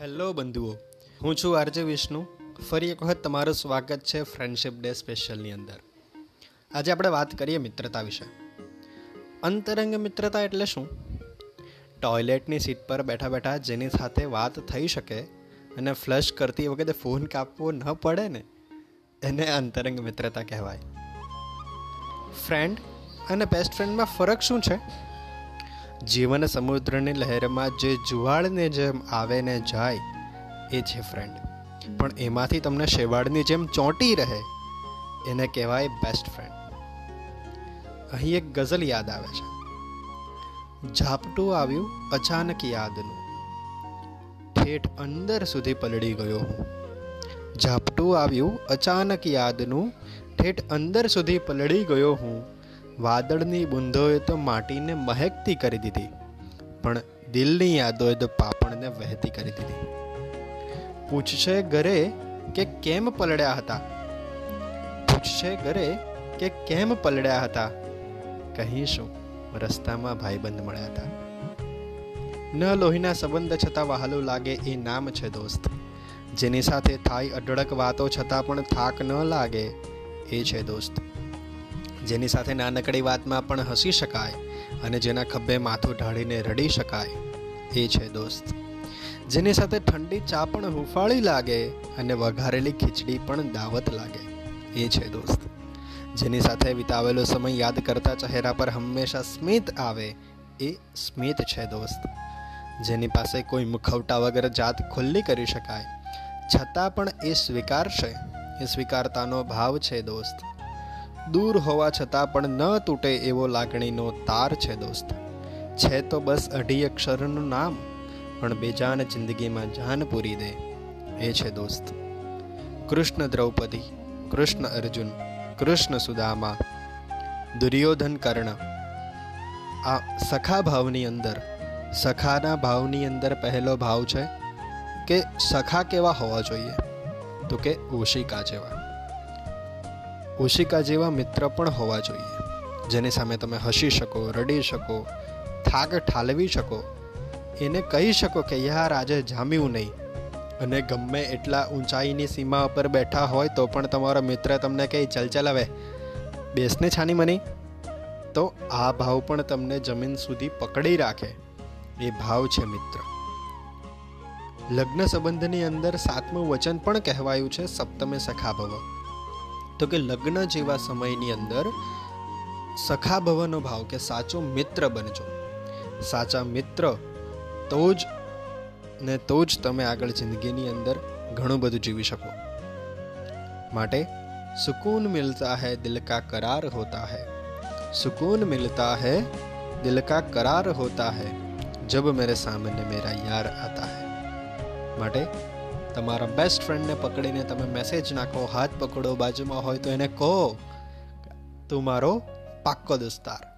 Hello બંધુઓ, હું છું RJ Vishnu. ફરી એક વખત તમારું સ્વાગત છે ફ્રેન્ડશિપ ડે સ્પેશિયલની અંદર. આજે આપણે વાત કરીએ મિત્રતા વિશે. અંતરંગ મિત્રતા એટલે શું? ટોયલેટની સીટ પર બેઠા બેઠા જેની સાથે વાત થઈ શકે અને ફ્લશ કરતી વખતે ફોન કાપવો ન પડે ને, એને અંતરંગ મિત્રતા કહેવાય. ફ્રેન્ડ અને બેસ્ટ ફ્રેન્ડમાં ફરક શું છે? જીવન સમુદ્રની લહેરમાં જે જુવાળને જેમ આવે ને જાય, એ છે ફ્રેન્ડ પણ એમાંથી તમને શેવાળની જેમ ચોંટી રહે, એને કહેવાય બેસ્ટ ફ્રેન્ડ અહીં એક ગઝલ યાદ આવે છે. ઝાપટું આવ્યું અચાનક યાદનું. ઠેઠ અંદર સુધી પલળી ગયો હું. ઝાપટું આવ્યું અચાનક યાદનું. ઠેઠ અંદર સુધી પલળી ગયો હું. વાદળની બુંદોએ તો માટીને મહેકતી કરી દીધી, પણ દિલની યાદોએ તો પાપણને વહેતી કરી દીધી. પૂછશે ઘરે કે કેમ પલડ્યા હતા? પૂછશે ઘરે કે કેમ પલડ્યા હતા? કહીશું, રસ્તામાં ભાઈબંધ મળ્યા હતા. ન લોહીના સંબંધ છતાં વહાલું લાગે એ નામ છે દોસ્ત. જેની સાથે થાય અઢળક વાતો છતાં પણ થાક ન લાગે એ છે દોસ્ત. જેની સાથે નાનકડી વાતમાં પણ હસી શકાય અને જેના ખભે માથું ઢાળીને રડી શકાય. એ છે દોસ્ત. જેની સાથે ઠંડી ચા પણ હુંફાળી લાગે અને વઘારેલી ખીચડી પણ દાવત લાગે. એ છે દોસ્ત. જેની સાથે વિતાવેલો સમય યાદ કરતા ચહેરા પર હંમેશા સ્મિત આવે, એ સ્મિત છે દોસ્ત. જેની પાસે કોઈ મુખવટા વગર જાત ખુલ્લી કરી શકાય, છતાં પણ એ સ્વીકારશે. એ સ્વીકારતાનો ભાવ છે દોસ્ત. દૂર હોવા છતાં પણ ન તૂટે એવો લાગણીનો તાર છે દોસ્ત. છે તો બસ અઢી અક્ષરનું નામ, પણ બેજાન જિંદગીમાં જાન પૂરી દે, એ છે દોસ્ત. કૃષ્ણ દ્રૌપદી, કૃષ્ણ અર્જુન, કૃષ્ણ સુદામા, દુર્યોધન કર્ણ. આ સખા ભાવની અંદર, સખાના ભાવની અંદર પહેલો ભાવ છે કે સખા કેવા હોવા જોઈએ? તો કે ઓશિકા જેવા. ઓશિકા જેવા મિત્ર પણ હોવા જોઈએ. જેની સામે તમે હસી શકો, રડી શકો, થાક ઠાલવી શકો, એને કહી શકો કે, યાર, આજે જામ્યું નહીં. અને ગમે એટલા ઊંચાઈની સીમા ઉપર બેઠા હોય તો પણ તમારો મિત્ર તમને કંઈ ચલ ચલ, હવે બેસને છાની મની. તો આ ભાવ પણ તમને જમીન સુધી પકડી રાખે. એ ભાવ છે મિત્ર. લગ્ન સંબંધની અંદર સાતમું વચન પણ કહેવાયું છે, સપ્તમે સખા ભવ. તો કે લગ્ન જેવા સમયની અંદર સખા ભવનો ભાવ કે સાચો મિત્ર બનજો. સાચા મિત્ર તો જ ને તો જ તમે આગળ જિંદગીની અંદર ઘણું બધું જીવી શકો. માટે સુકૂન મિલતા હૈ, દિલ કા કરાર હોતા હૈ. સુકૂન મિલતા હૈ, દિલ કા કરાર હોતા હૈ, જબ મેરે સામને મેરા યાર આતા હૈ. માટે તમારા બેસ્ટ ફ્રેન્ડને પકડીને તમે મેસેજ નાખો, હાથ પકડો બાજુમાં હોય તો એને કહો તું મારો પાક્કો દોસ્તાર.